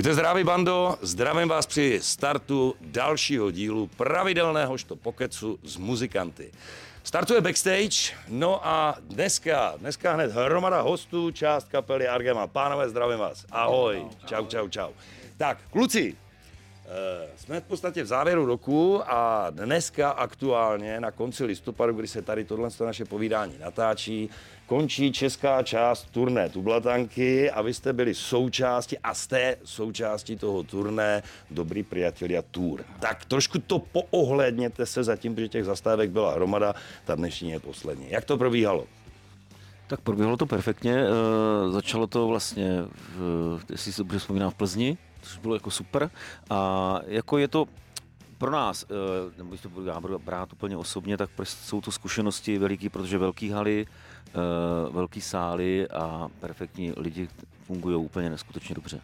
Buďte zdraví, bando, zdravím vás při startu dalšího dílu pravidelného pokecu s muzikanty. Startuje backstage, no a dneska, dneska hned hromada hostů, část kapely Argema. Pánové, zdravím vás. Ahoj, čau, čau, čau. Tak, kluci, Eh, jsme v podstatě v závěru roku a dneska aktuálně na konci listopadu, kdy se tady tohle naše povídání natáčí, končí česká část turné Tublatanky a vy jste byli součástí a jste součástí toho turné Dobrý a Tour. Tak trošku to poohledněte se zatím, protože těch zastávek byla hromada, ta dnešní je poslední. Jak to probíhalo? Tak proběhlo to perfektně. E, začalo to vlastně, v, jestli si dobře vzpomínám, v Plzni, což bylo jako super. A jako je to pro nás, eh, nebo to budu brát úplně osobně, tak jsou to zkušenosti veliký, protože velký haly, velký sály a perfektní lidi fungují úplně neskutečně dobře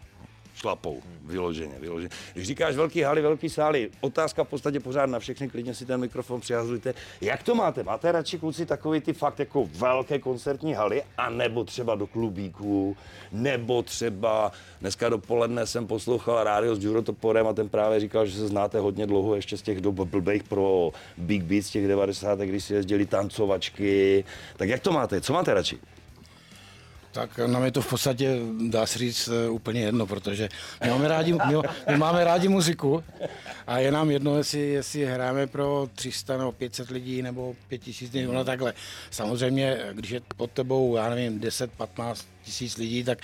šlapou, vyloženě, vyloženě. Když říkáš velký haly, velký sály, otázka v podstatě pořád na všechny, klidně si ten mikrofon přihazujte. Jak to máte? Máte radši kluci takový ty fakt jako velké koncertní haly, a nebo třeba do klubíků, nebo třeba dneska dopoledne jsem poslouchal rádio s Juro Toporem a ten právě říkal, že se znáte hodně dlouho ještě z těch dob blbých pro Big Beat z těch 90. když si jezdili tancovačky. Tak jak to máte? Co máte radši? Tak nám je to v podstatě, dá se říct, eh, úplně jedno, protože my máme rádi, my, my máme rádi muziku a je nám jedno, jestli, jestli hrajeme pro 300 nebo 500 lidí nebo 5000 lidí, no takhle. Samozřejmě, když je pod tebou, já nevím, 10-15 tisíc lidí, tak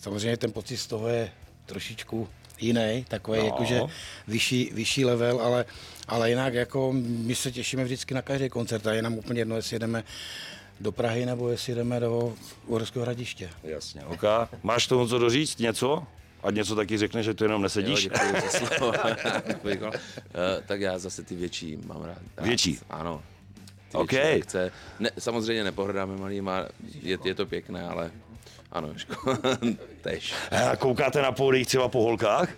samozřejmě ten pocit z toho je trošičku jiný, takový no. jakože vyšší, vyšší level, ale, ale jinak jako my se těšíme vždycky na každý koncert a je nám úplně jedno, jestli jedeme do Prahy, nebo jestli jdeme do Uherského hradiště. Jasně, ok. Máš tomu co doříct, něco? A něco taky řekne, že to jenom nesedíš? Jo, za slovo. uh, tak já zase ty větší mám rád. Větší? Ano. Ty OK. Akce. Ne, samozřejmě nepohrdáme malýma, je, je to pěkné, ale ano, tež. A koukáte na pódích třeba po holkách?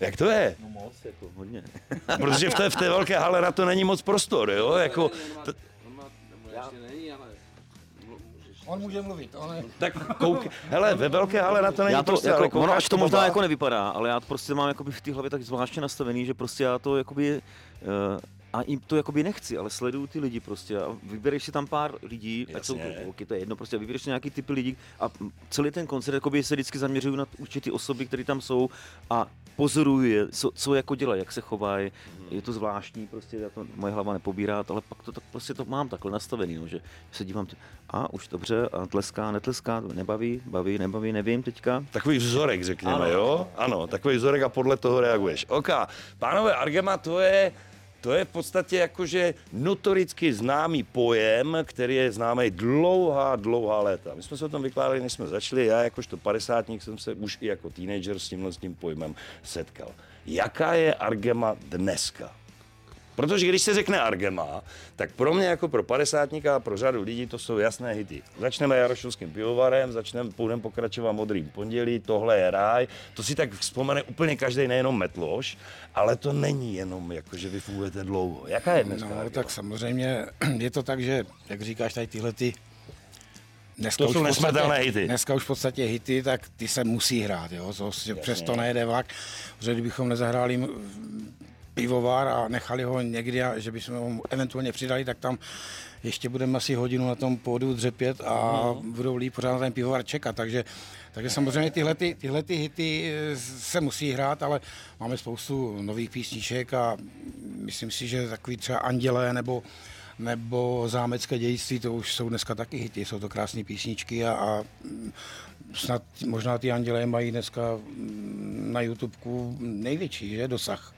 Jak to je? No moc, jako hodně. Protože v té, v té velké hale na to není moc prostor, jo? Jako, t- On může mluvit, ale... Tak kouk, hele, ve velké hale na to není já to, prostě, jako, ono až to možná jako nevypadá, ale já to prostě mám jakoby v té hlavě tak zvláštně nastavený, že prostě já to jakoby uh, a jim to jakoby nechci, ale sleduju ty lidi prostě a vybereš si tam pár lidí, Jasně. ať jsou to holky, to je jedno, prostě vybereš si nějaký typy lidí a celý ten koncert jakoby se vždycky zaměřuju na určitý osoby, které tam jsou a pozoruju je, co, co jako dělají, jak se chovají, mm. je to zvláštní, prostě já to moje hlava nepobírá, ale pak to tak prostě to mám takhle nastavený, no, že se dívám, a už dobře, a tleská, netleská, nebaví, baví, nebaví, nevím teďka. Takový vzorek, řekněme, ano. jo? Ano, takový vzorek a podle toho reaguješ. OK, pánové, Argema to je to je v podstatě jakože notoricky známý pojem, který je známý dlouhá, dlouhá léta. My jsme se o tom vykládali, než jsme začali. Já jakožto padesátník jsem se už i jako teenager s tímhle s tím pojmem setkal. Jaká je Argema dneska? Protože když se řekne Argema, tak pro mě jako pro padesátníka a pro řadu lidí to jsou jasné hity. Začneme Jarošovským pivovarem, začneme, půjdeme pokračovat Modrým pondělí, tohle je ráj. To si tak vzpomene úplně každý, nejenom Metloš, ale to není jenom jako, že vy fungujete dlouho. Jaká je dneska No, Argema? tak samozřejmě je to tak, že, jak říkáš, tady tyhle ty Dneska to jsou nesmrtelné hity. Dneska už v podstatě hity, tak ty se musí hrát, jo? To, přes to nejde vlak. Protože kdybychom nezahráli pivovar a nechali ho někdy, a že bychom ho eventuálně přidali, tak tam ještě budeme asi hodinu na tom pódu dřepět a no. budou líp pořád na ten pivovar čekat. Takže, takže samozřejmě tyhle, ty, tyhle ty hity eh, se musí hrát, ale máme spoustu nových písniček a myslím si, že takový třeba Andělé nebo nebo zámecké dějství, to už jsou dneska taky hity, jsou to krásné písničky a, a snad možná ty andělé mají dneska na YouTubeku největší že, dosah.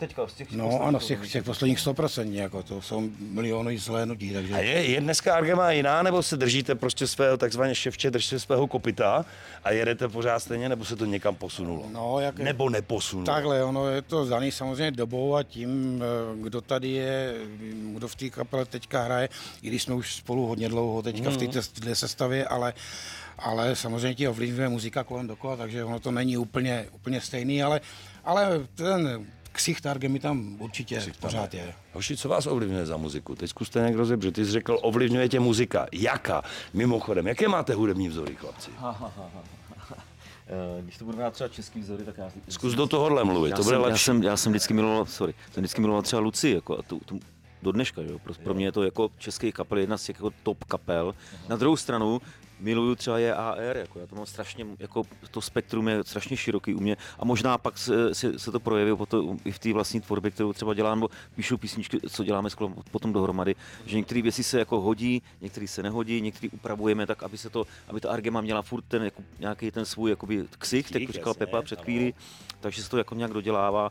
Teďka z těch No ano, z těch, těch posledních 100%, jako to jsou miliony zhlédnutí. Takže... A je, je dneska Argema jiná, nebo se držíte prostě svého takzvaně ševče, držíte svého kopita a jedete pořád stejně, nebo se to někam posunulo? No, jak, nebo neposunulo? Takhle, ono je to daný samozřejmě dobou a tím, eh, kdo tady je, kdo v té kapele teďka hraje, i když jsme už spolu hodně dlouho teďka mm. v této mhm. sestavě, ale ale samozřejmě ti ovlivňuje muzika kolem dokola, takže ono to není úplně, úplně stejný, ale, ale ten ksicht Argemy tam určitě ksicht pořád je. Hoši, co vás ovlivňuje za muziku? Teď zkuste někdo rozebřít. Ty jsi řekl, ovlivňuje tě muzika. Jaká? Mimochodem, jaké máte hudební vzory, chlapci? Uh, když to budu hrát třeba český vzory, tak já... Zkus do tohohle mluvit, já to bude jsem, lepší. Já jsem, já jsem vždycky miloval, sorry, jsem vždycky miloval třeba Luci, jako a tu, tu, do dneška, jo? Pro, pro mě je to jako český kapel, jedna z těch jako top kapel. Na druhou stranu, miluju třeba je AR, jako já to mám strašně, jako to spektrum je strašně široký u mě a možná pak se, se, se to projeví potom i v té vlastní tvorbě, kterou třeba dělám, nebo píšu písničky, co děláme skoro potom dohromady, že některé věci se jako hodí, některé se nehodí, některé upravujeme tak, aby se to, aby ta Argema měla furt ten jako, nějaký ten svůj jakoby ksich, tak Ksich, říkal Pepa před ano. chvílí, takže se to jako nějak dodělává.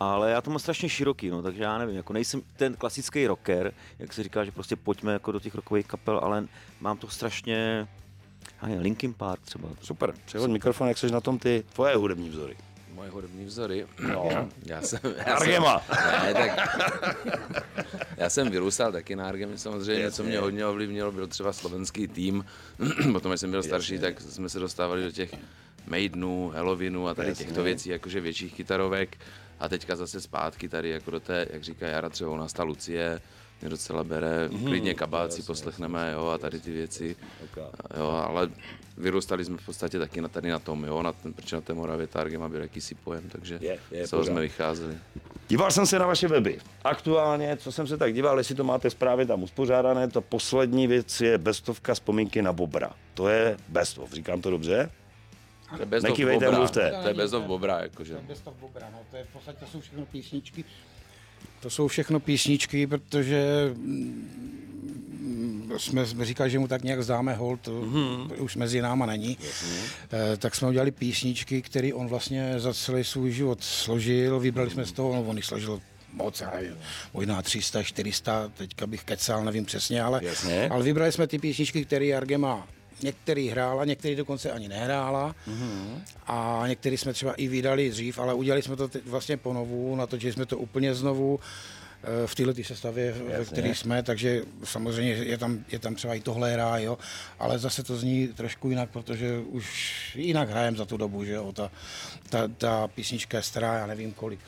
Ale já to mám strašně široký, no, takže já nevím, jako nejsem ten klasický rocker, jak se říká, že prostě pojďme jako do těch rockových kapel, ale mám to strašně, nevím, Linkin Park třeba. Super, přehoď mikrofon, jak seš na tom ty tvoje hudební vzory. Moje hudební vzory. No. Já jsem... Já Argema. Jsem, ne, tak... Já jsem vyrůstal taky na Argemě samozřejmě, co mě hodně ovlivnilo, byl třeba slovenský tým. Potom, když jsem byl starší, tak jsme se dostávali do těch Maidenů, Halloweenu a tady těchto věcí, jakože větších kytarovek. A teďka zase zpátky tady, jako do té, jak říká Jara, třeba u nás ta Lucie, mě docela bere, klidně kabát si poslechneme, jo, a tady ty věci. Jo, ale vyrůstali jsme v podstatě taky na, tady na tom, jo, na ten, protože na té Moravě ta Argema byl jakýsi pojem, takže Je, je, z toho pořád. jsme vycházeli. Díval jsem se na vaše weby. Aktuálně, co jsem se tak díval, jestli to máte správně tam uspořádané, to poslední věc je bestovka vzpomínky na Bobra. To je bestov, říkám to dobře? To je Best of Bobra. mluvte. To je Best of Bobra, jakože. Best of Bobra, no, to je v podstatě, to jsou všechno písničky, to jsou všechno písničky, protože mm, jsme, jsme říkali, že mu tak nějak zdáme hold, to mm-hmm. už mezi náma není, e, tak jsme udělali písničky, které on vlastně za celý svůj život složil, vybrali jsme z toho, no, on jich složil moc, já nevím, možná 300, 400, teďka bych kecal, nevím přesně, ale, Jasně. ale vybrali jsme ty písničky, které Argema některý hrála, některý dokonce ani nehrála. Mm-hmm. a některý jsme třeba i vydali dřív, ale udělali jsme to teď vlastně ponovu, natočili jsme to úplně znovu eh, v této sestavě, ve které jsme, takže samozřejmě je tam, je tam třeba i tohle hra, jo, ale zase to zní trošku jinak, protože už jinak hrajem za tu dobu, že jo, ta, ta, ta písnička je stará, já nevím kolik,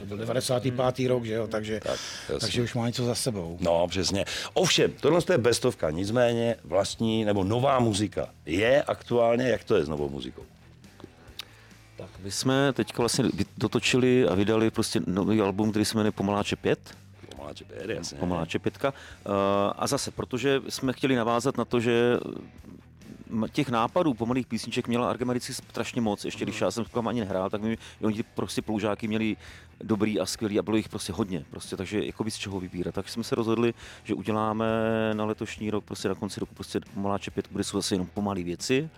to byl 95. rok, že jo, takže, tak, takže už má něco za sebou. No, přesně. Ovšem, tohle je bestovka, nicméně vlastní nebo nová muzika je aktuálně, jak to je s novou muzikou? Tak my jsme teďka vlastně dotočili a vydali prostě nový album, který se jmenuje Pomaláče 5. Pomaláče péry, jasně. Pomaláče pětka. Uh, a zase, protože jsme chtěli navázat na to, že těch nápadů pomalých písniček měla Argemarici strašně moc. Ještě když já jsem s ani nehrál, tak my, oni ty prostě ploužáky měli dobrý a skvělý a bylo jich prostě hodně. Prostě, takže jako by z čeho vybírat. Tak jsme se rozhodli, že uděláme na letošní rok, prostě na konci roku, prostě Pomaláče 5, kde jsou zase jenom pomalé věci,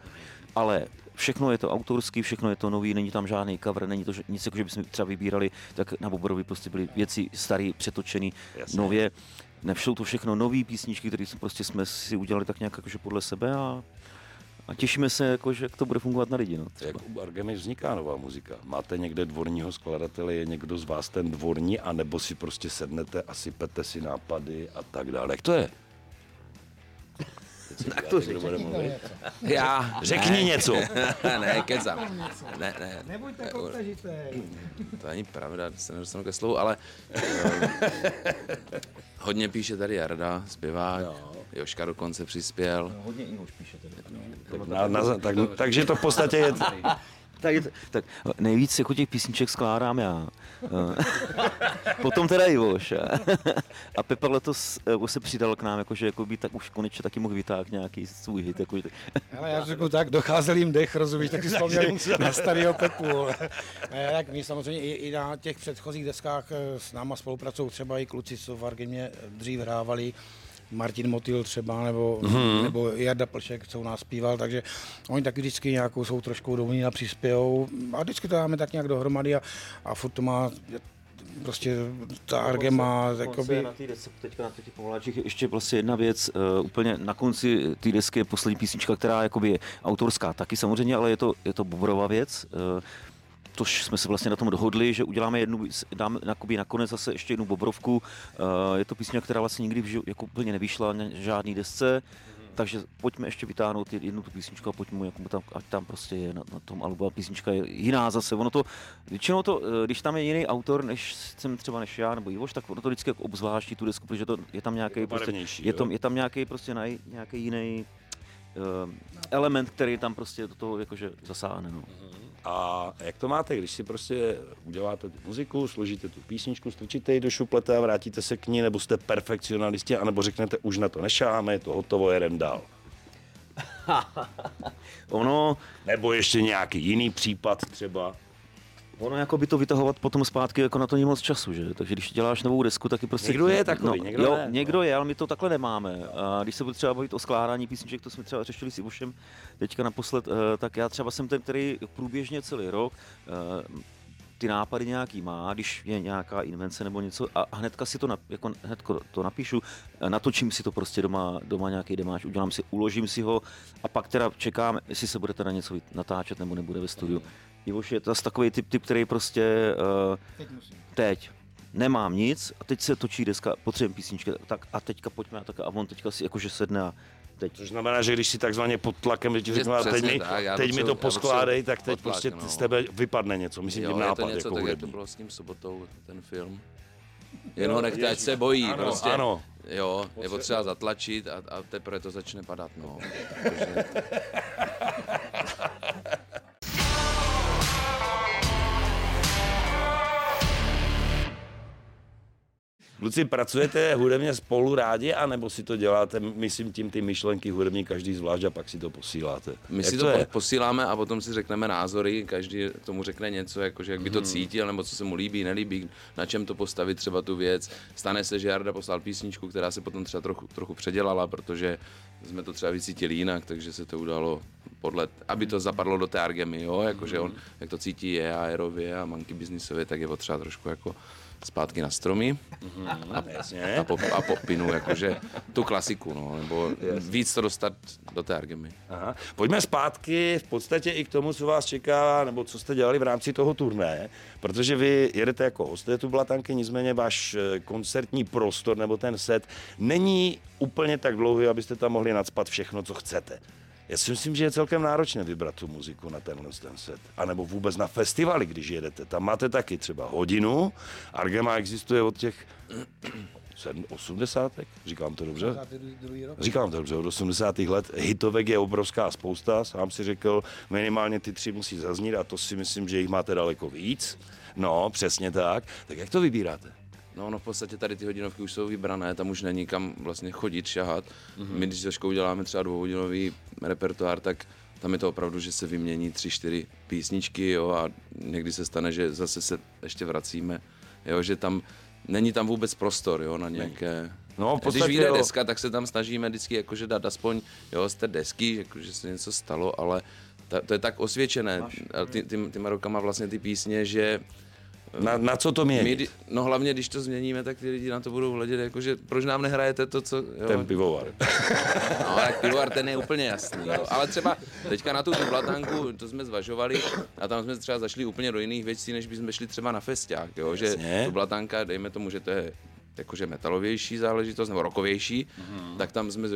ale všechno je to autorský, všechno je to nový, není tam žádný cover, není to ž- nic jako, že bychom třeba vybírali, tak na Bobrovi prostě byly věci staré, přetočené, nově. Nevšou to všechno nové písničky, které jsme prostě jsme si udělali tak nějak jakože podle sebe a, a těšíme se, jako, že jak to bude fungovat na lidi. No, třeba. Jak u Argemy vzniká nová muzika? Máte někde dvorního skladatele, je někdo z vás ten dvorní, anebo si prostě sednete a sypete si nápady a tak dále. Jak to je? Tak to řekni. Já. Řekni ne. něco. ne, kecám. Ne, ne, Nebuďte koutažité. to není pravda, se nedostanu ke slovu, ale eh, hodně píše tady Jarda, zpěvák, Joška dokonce přispěl. Hodně Ingoš píše tady. Tak, na, na, tak, takže to v podstatě je... Tak, tak nejvíc jako těch písniček skládám já. Eh, Potom teda Ivoš. A Pepa letos eh, se přidal k nám, jakože jako by tak už konečně taky mohl vytáhnout nějaký svůj hit. Jako, Ale já řeknu tak, docházel jim dech, rozumíš, tak si vzpomněli na starého Pepu. Ne, tak my samozřejmě i, i, na těch předchozích deskách eh, s náma spolupracují třeba i kluci, co v Argemě dřív hrávali, Martin Motil třeba, nebo, mm-hmm. nebo Jarda Plšek, co u nás zpíval, takže oni taky vždycky nějakou jsou trošku domní a přispějou a vždycky to dáme tak nějak dohromady a, a furt to má prostě ta Argema, jakoby, na té desce, teďka na těch povoláčích je ještě vlastně jedna věc, uh, úplně na konci té desky je poslední písnička, která jakoby je autorská taky samozřejmě, ale je to, je to Bobrova věc. Uh, Tož jsme se vlastně na tom dohodli, že uděláme jednu, dáme jakoby nakonec zase ještě jednu Bobrovku. Uh, je to písnička, která vlastně nikdy v živ- jako úplně nevyšla na žádný desce. Takže pojďme ještě vytáhnout jednu tu písničku a pojďme, jako tam, ať tam prostě je na, na tom albu a písnička je jiná zase. Ono to, většinou to, eh, když tam je jiný autor, než jsem třeba než já nebo Ivoš, tak ono to vždycky jako obzvláští tu desku, protože to, je tam nějaký prostě, je, tam, je tam nějaký prostě naj, nějaký jiný element, který tam prostě do toho jakože zasáhne. No. A jak to máte, když si prostě uděláte tu muziku, složíte tu písničku, strčíte ji do šuplete a vrátíte se k ní, nebo jste perfekcionalisti, anebo řeknete, už na to nešáme, je to hotovo, jedem dál. ono... Nebo ještě nějaký jiný případ třeba. Ono jako by to vytahovat potom zpátky, jako na to není moc času, že? Takže když děláš novou desku, taky prostě... Někdo je takový, no, někdo jo, ne. Někdo je, ale my to takhle nemáme. A když se bude třeba bavit o skládání písniček, to jsme třeba řešili s Ivošem teďka naposled, eh, tak já třeba jsem ten, který průběžně celý rok eh, ty nápady nějaký má, když je nějaká invence nebo něco a hnedka si to, na, jako hnedko to napíšu, natočím si to prostě doma, doma nějaký demáč, udělám si, uložím si ho a pak teda čekám, jestli se budete na něco natáčet nebo nebude ve studiu. Ivoš je to takový typ, typ, který prostě uh, teď, teď nemám nic a teď se točí deska, potřebujeme písničky, tak a teďka pojďme a tak a on teďka si jakože sedne a teď. Což znamená, že když si takzvaně pod tlakem, že ti řeknu, teď, mi, tak, teď mi to poskládej, tak teď prostě no. z tebe vypadne něco, myslím jo, tím nápad. Je to něco, jako tak jak to bylo s tím sobotou, ten film. Jenom ho nechte, ať se bojí. Ano, prostě. ano. Jo, je potřeba zatlačit a, a teprve to začne padat. No. Protože... Kluci, pracujete hudebně spolu rádi, anebo si to děláte, myslím tím ty myšlenky hudební každý zvlášť a pak si to posíláte? My jak si to, to je? posíláme a potom si řekneme názory, každý k tomu řekne něco, jakože jak by to hmm. cítil, nebo co se mu líbí, nelíbí, na čem to postavit třeba tu věc. Stane se, že Jarda poslal písničku, která se potom třeba trochu, trochu předělala, protože jsme to třeba vycítili jinak, takže se to udalo podle, aby to zapadlo do té argemy, jo, jakože on, jak to cítí je aerově a monkey businessově, tak je potřeba trošku jako zpátky na stromy mm-hmm, a, a, po, a popinu, jakože tu klasiku, no, nebo yes. víc to dostat do té argemy. Aha. Pojďme zpátky v podstatě i k tomu, co vás čeká, nebo co jste dělali v rámci toho turné, protože vy jedete jako hosté tu Blatanky, nicméně váš eh, koncertní prostor nebo ten set není úplně tak dlouhý, abyste tam mohli nadspat všechno, co chcete. Já si myslím, že je celkem náročné vybrat tu muziku na tenhle ten set. A nebo vůbec na festivaly, když jedete. Tam máte taky třeba hodinu. Argema existuje od těch 80. Říkám to dobře? Říkám to dobře, od 80. let. Hitovek je obrovská spousta, sám si řekl, minimálně ty tři musí zaznít a to si myslím, že jich máte daleko víc. No, přesně tak. Tak jak to vybíráte? No, no v podstatě tady ty hodinovky už jsou vybrané, tam už není kam vlastně chodit, šahat. Mm-hmm. My když se děláme třeba dvouhodinový repertoár, tak tam je to opravdu, že se vymění tři, čtyři písničky jo, a někdy se stane, že zase se ještě vracíme. Jo, že tam není tam vůbec prostor jo, na nějaké... No, v podstatě, Když vyjde jo. deska, tak se tam snažíme vždycky jakože dát aspoň jo, z té desky, jakože se něco stalo, ale ta, to je tak osvědčené ty, ty, těma rokama vlastně ty písně, že na, na co to mění? My, no hlavně, když to změníme, tak ty lidi na to budou hledět, jakože proč nám nehrajete to, co... Jo? Ten pivovar. No, tak pivovar ten je úplně jasný. Jo. Ale třeba teďka na tu blatanku, to jsme zvažovali a tam jsme třeba zašli úplně do jiných věcí, než bychom šli třeba na festiák, jo? že blatanka, dejme tomu, že to je jakože metalovější záležitost, nebo rokovější, mm-hmm. tak tam jsme,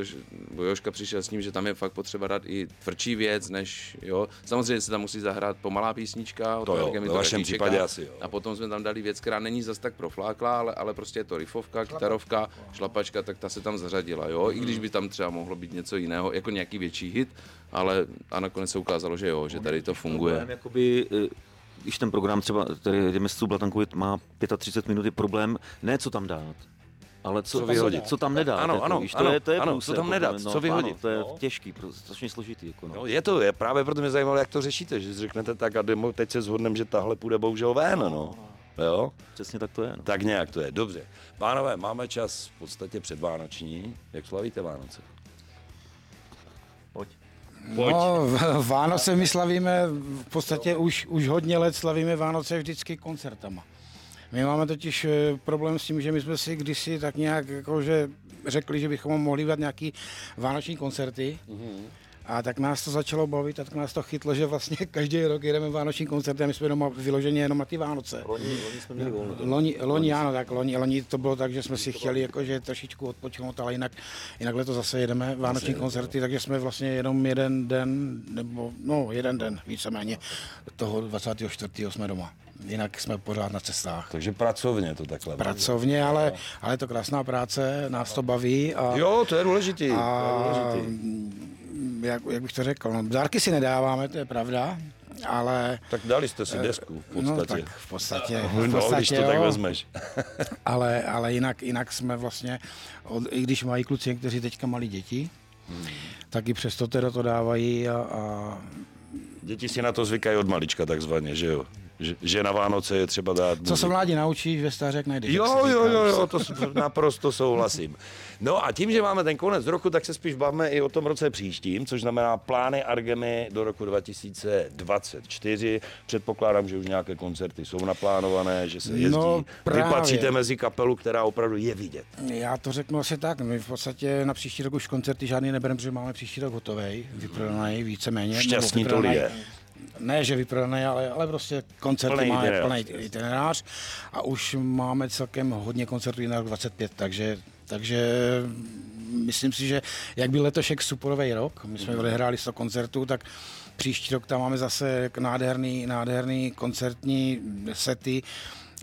Joška přišel s ním, že tam je fakt potřeba dát i tvrdší věc, než, jo. Samozřejmě se tam musí zahrát pomalá písnička. To jo, ve vašem případě asi jo. A potom jsme tam dali věc, která není zas tak profláklá, ale, ale prostě je to riffovka, kytarovka, šlapačka, tak ta se tam zařadila, jo. Mm-hmm. I když by tam třeba mohlo být něco jiného, jako nějaký větší hit, ale a nakonec se ukázalo, že jo, že tady to funguje. Jakoby, eh, když ten program třeba, který s Blatankovi, má 35 minut, je problém ne co tam dát, ale co, co, vyhodit. co tam nedá. Ano, ano, víš, ano, to je, to je ano, co tam nedat, no, co vyhodit. Ano, to je no. těžký, strašně složitý. Jako, no. no. je to, je právě proto mě zajímalo, jak to řešíte, že řeknete tak a demo, teď se shodneme, že tahle půjde bohužel ven, no. no. Jo? Přesně tak to je. No. Tak nějak to je, dobře. Pánové, máme čas v podstatě předvánoční. Jak slavíte Vánoce? Pojď. No, Vánoce my slavíme, v podstatě už, už hodně let slavíme Vánoce vždycky koncertama. My máme totiž eh, problém s tím, že my jsme si kdysi tak nějak jakože řekli, že bychom mohli dát nějaký vánoční koncerty. Mm-hmm. A tak nás to začalo bavit a tak nás to chytlo, že vlastně každý rok jedeme vánoční koncerty a my jsme doma vyloženě jenom na ty Vánoce. Loni, loni jsme měli volno. Loni, loni, ano, tak loni, loni to bylo tak, že jsme si chtěli jakože trošičku odpočinout, ale jinak, jinak to zase jedeme vánoční koncerty, takže jsme vlastně jenom jeden den, nebo no jeden den víceméně toho 24. jsme doma. Jinak jsme pořád na cestách. Takže pracovně to takhle. Pracovně, ale, ale je to krásná práce, nás to baví. A, jo, to je důležitý. A, to je důležitý jak, jak bych to řekl, no, dárky si nedáváme, to je pravda, ale... Tak dali jste si desku v podstatě. No tak v podstatě, v No, podstatě když to jo, tak vezmeš. ale, ale jinak, jinak jsme vlastně, od, i když mají kluci, kteří teďka malí děti, hmm. tak i přesto teda to dávají a, a Děti si na to zvykají od malička takzvaně, že jo? Že, že na Vánoce je třeba dát... co se mládí naučíš, ve stářek najdeš. Jo, jo, jo, jo, to naprosto souhlasím. No a tím, že máme ten konec roku, tak se spíš bavíme i o tom roce příštím, což znamená plány Argemy do roku 2024. Předpokládám, že už nějaké koncerty jsou naplánované, že se jezdí. No, Vy právě. patříte mezi kapelu, která opravdu je vidět. Já to řeknu asi tak, my v podstatě na příští rok už koncerty žádný nebereme, protože máme příští rok hotový, vyprodaný víceméně. Šťastní nebo to je. Ne, že vyprodaný, ale, ale prostě koncerty Plný máme itinerář. plný itinerář a už máme celkem hodně koncertů i na rok 25, takže, takže myslím si, že jak byl letošek superový rok, my jsme odehráli 100 koncertů, tak příští rok tam máme zase nádherný, nádherný koncertní sety,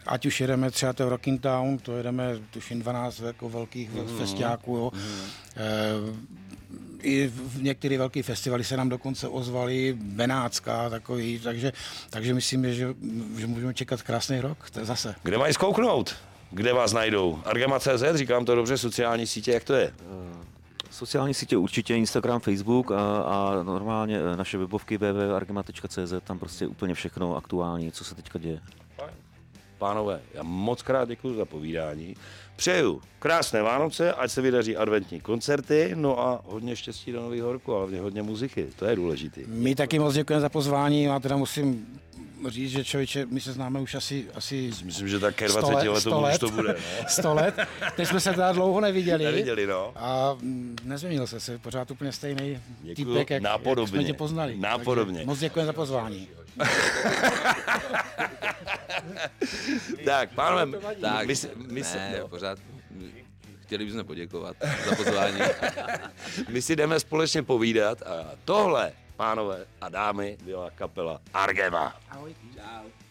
Ať už jedeme třeba to Rocking Town, to jedeme tuším 12 jako velkých mm. festiáků, jo. E, i v některé velké festivaly se nám dokonce ozvali, Benátská takový, takže, takže myslím, že, že můžeme čekat krásný rok, to je zase. Kde mají zkouknout? Kde vás najdou? Argama.cz, říkám to dobře, sociální sítě, jak to je? Sociální sítě určitě, Instagram, Facebook a, a normálně eh, naše webovky www.argema.cz, tam prostě úplně všechno aktuální, co se teďka děje. Pánové, já moc krát děkuji za povídání. Přeju krásné Vánoce, ať se vydaří adventní koncerty, no a hodně štěstí do nového roku, ale hodně muziky, to je důležité. My taky moc děkujeme za pozvání, já teda musím říct, že člověče, my se známe už asi, asi Myslím, že tak ke 100 20 let, letům 100 už let. to bude. No. 100 let. Teď jsme se teda dlouho neviděli. Neviděli, no. A mm, nezměnil se, jsi pořád úplně stejný Děkuju. týpek, jak, jak jsme tě poznali. Nápodobně. Takže moc děkujeme za pozvání. Tak, pánové, Tak, my, si- my, ne, si- no, pořád chtěli bychom poděkovat za pozvání. my si jdeme společně povídat a tohle, pánové a dámy, byla kapela Argema. Ahoj. Čau.